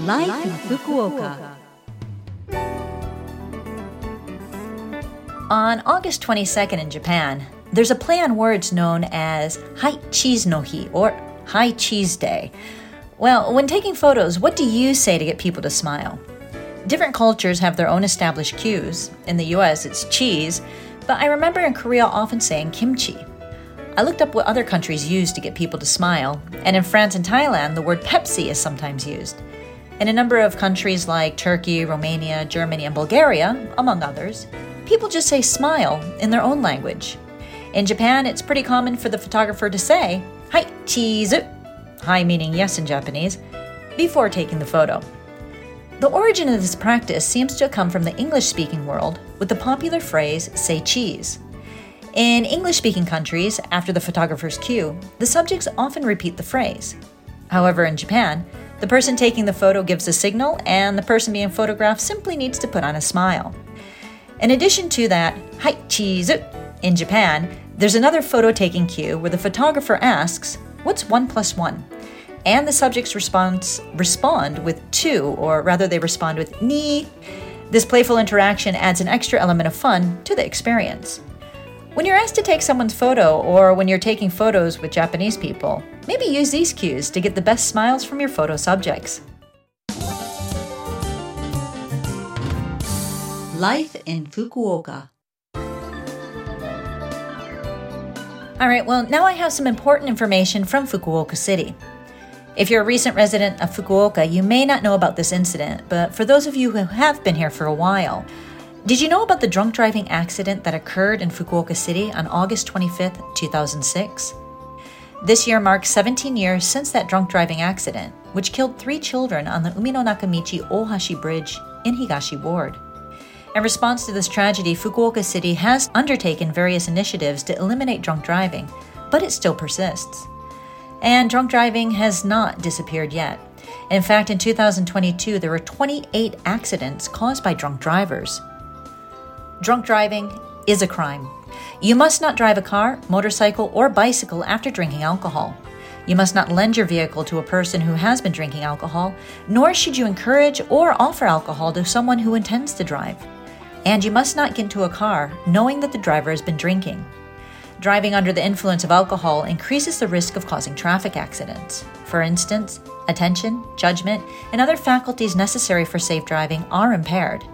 Life, in Fukuoka. On August 22nd in Japan, there's a play on words known as Hai Cheese no Hi or Hai Cheese Day. Well, when taking photos, what do you say to get people to smile? Different cultures have their own established cues. In the US, it's cheese, but I remember in Korea often saying kimchi. I looked up what other countries use to get people to smile, and in France and Thailand, the word Pepsi is sometimes used. In a number of countries like Turkey, Romania, Germany, and Bulgaria, among others, people just say smile in their own language. In Japan, it's pretty common for the photographer to say, Hai, cheese, hai meaning yes in Japanese, before taking the photo. The origin of this practice seems to come from the English speaking world with the popular phrase, say cheese. In English speaking countries, after the photographer's cue, the subjects often repeat the phrase. However, in Japan, the person taking the photo gives a signal, and the person being photographed simply needs to put on a smile. In addition to that, hai cheese in Japan, there's another photo taking cue where the photographer asks, What's 1 plus 1? And the subjects response, respond with 2, or rather, they respond with ni. This playful interaction adds an extra element of fun to the experience. When you're asked to take someone's photo, or when you're taking photos with Japanese people, maybe use these cues to get the best smiles from your photo subjects. Life in Fukuoka. All right, well, now I have some important information from Fukuoka City. If you're a recent resident of Fukuoka, you may not know about this incident, but for those of you who have been here for a while, did you know about the drunk driving accident that occurred in Fukuoka City on August 25, 2006? This year marks 17 years since that drunk driving accident, which killed three children on the Umino Nakamichi Ohashi Bridge in Higashi Ward. In response to this tragedy, Fukuoka City has undertaken various initiatives to eliminate drunk driving, but it still persists. And drunk driving has not disappeared yet. In fact, in 2022, there were 28 accidents caused by drunk drivers. Drunk driving is a crime. You must not drive a car, motorcycle, or bicycle after drinking alcohol. You must not lend your vehicle to a person who has been drinking alcohol, nor should you encourage or offer alcohol to someone who intends to drive. And you must not get into a car knowing that the driver has been drinking. Driving under the influence of alcohol increases the risk of causing traffic accidents. For instance, attention, judgment, and other faculties necessary for safe driving are impaired.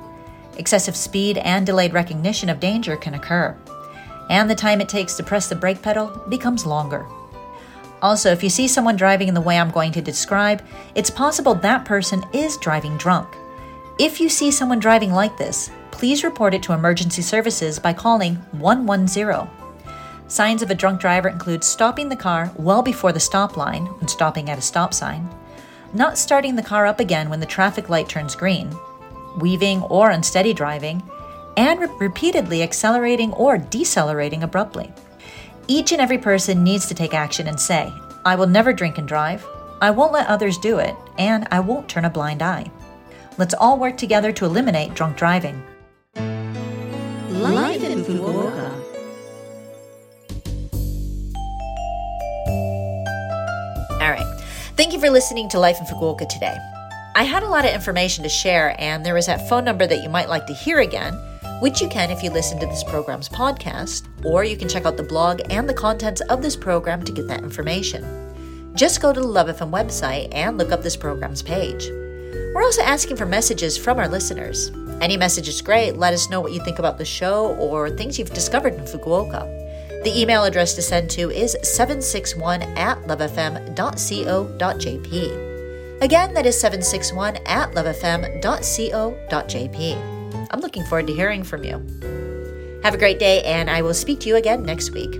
Excessive speed and delayed recognition of danger can occur, and the time it takes to press the brake pedal becomes longer. Also, if you see someone driving in the way I'm going to describe, it's possible that person is driving drunk. If you see someone driving like this, please report it to emergency services by calling 110. Signs of a drunk driver include stopping the car well before the stop line when stopping at a stop sign, not starting the car up again when the traffic light turns green, weaving or unsteady driving, and re- repeatedly accelerating or decelerating abruptly. Each and every person needs to take action and say, I will never drink and drive, I won't let others do it, and I won't turn a blind eye. Let's all work together to eliminate drunk driving. Life in Fukuoka. All right. Thank you for listening to Life in Fukuoka today. I had a lot of information to share, and there is that phone number that you might like to hear again, which you can if you listen to this program's podcast, or you can check out the blog and the contents of this program to get that information. Just go to the Love FM website and look up this program's page. We're also asking for messages from our listeners. Any message is great. Let us know what you think about the show or things you've discovered in Fukuoka. The email address to send to is 761 at lovefm.co.jp. Again, that is 761 at lovefm.co.jp. I'm looking forward to hearing from you. Have a great day, and I will speak to you again next week.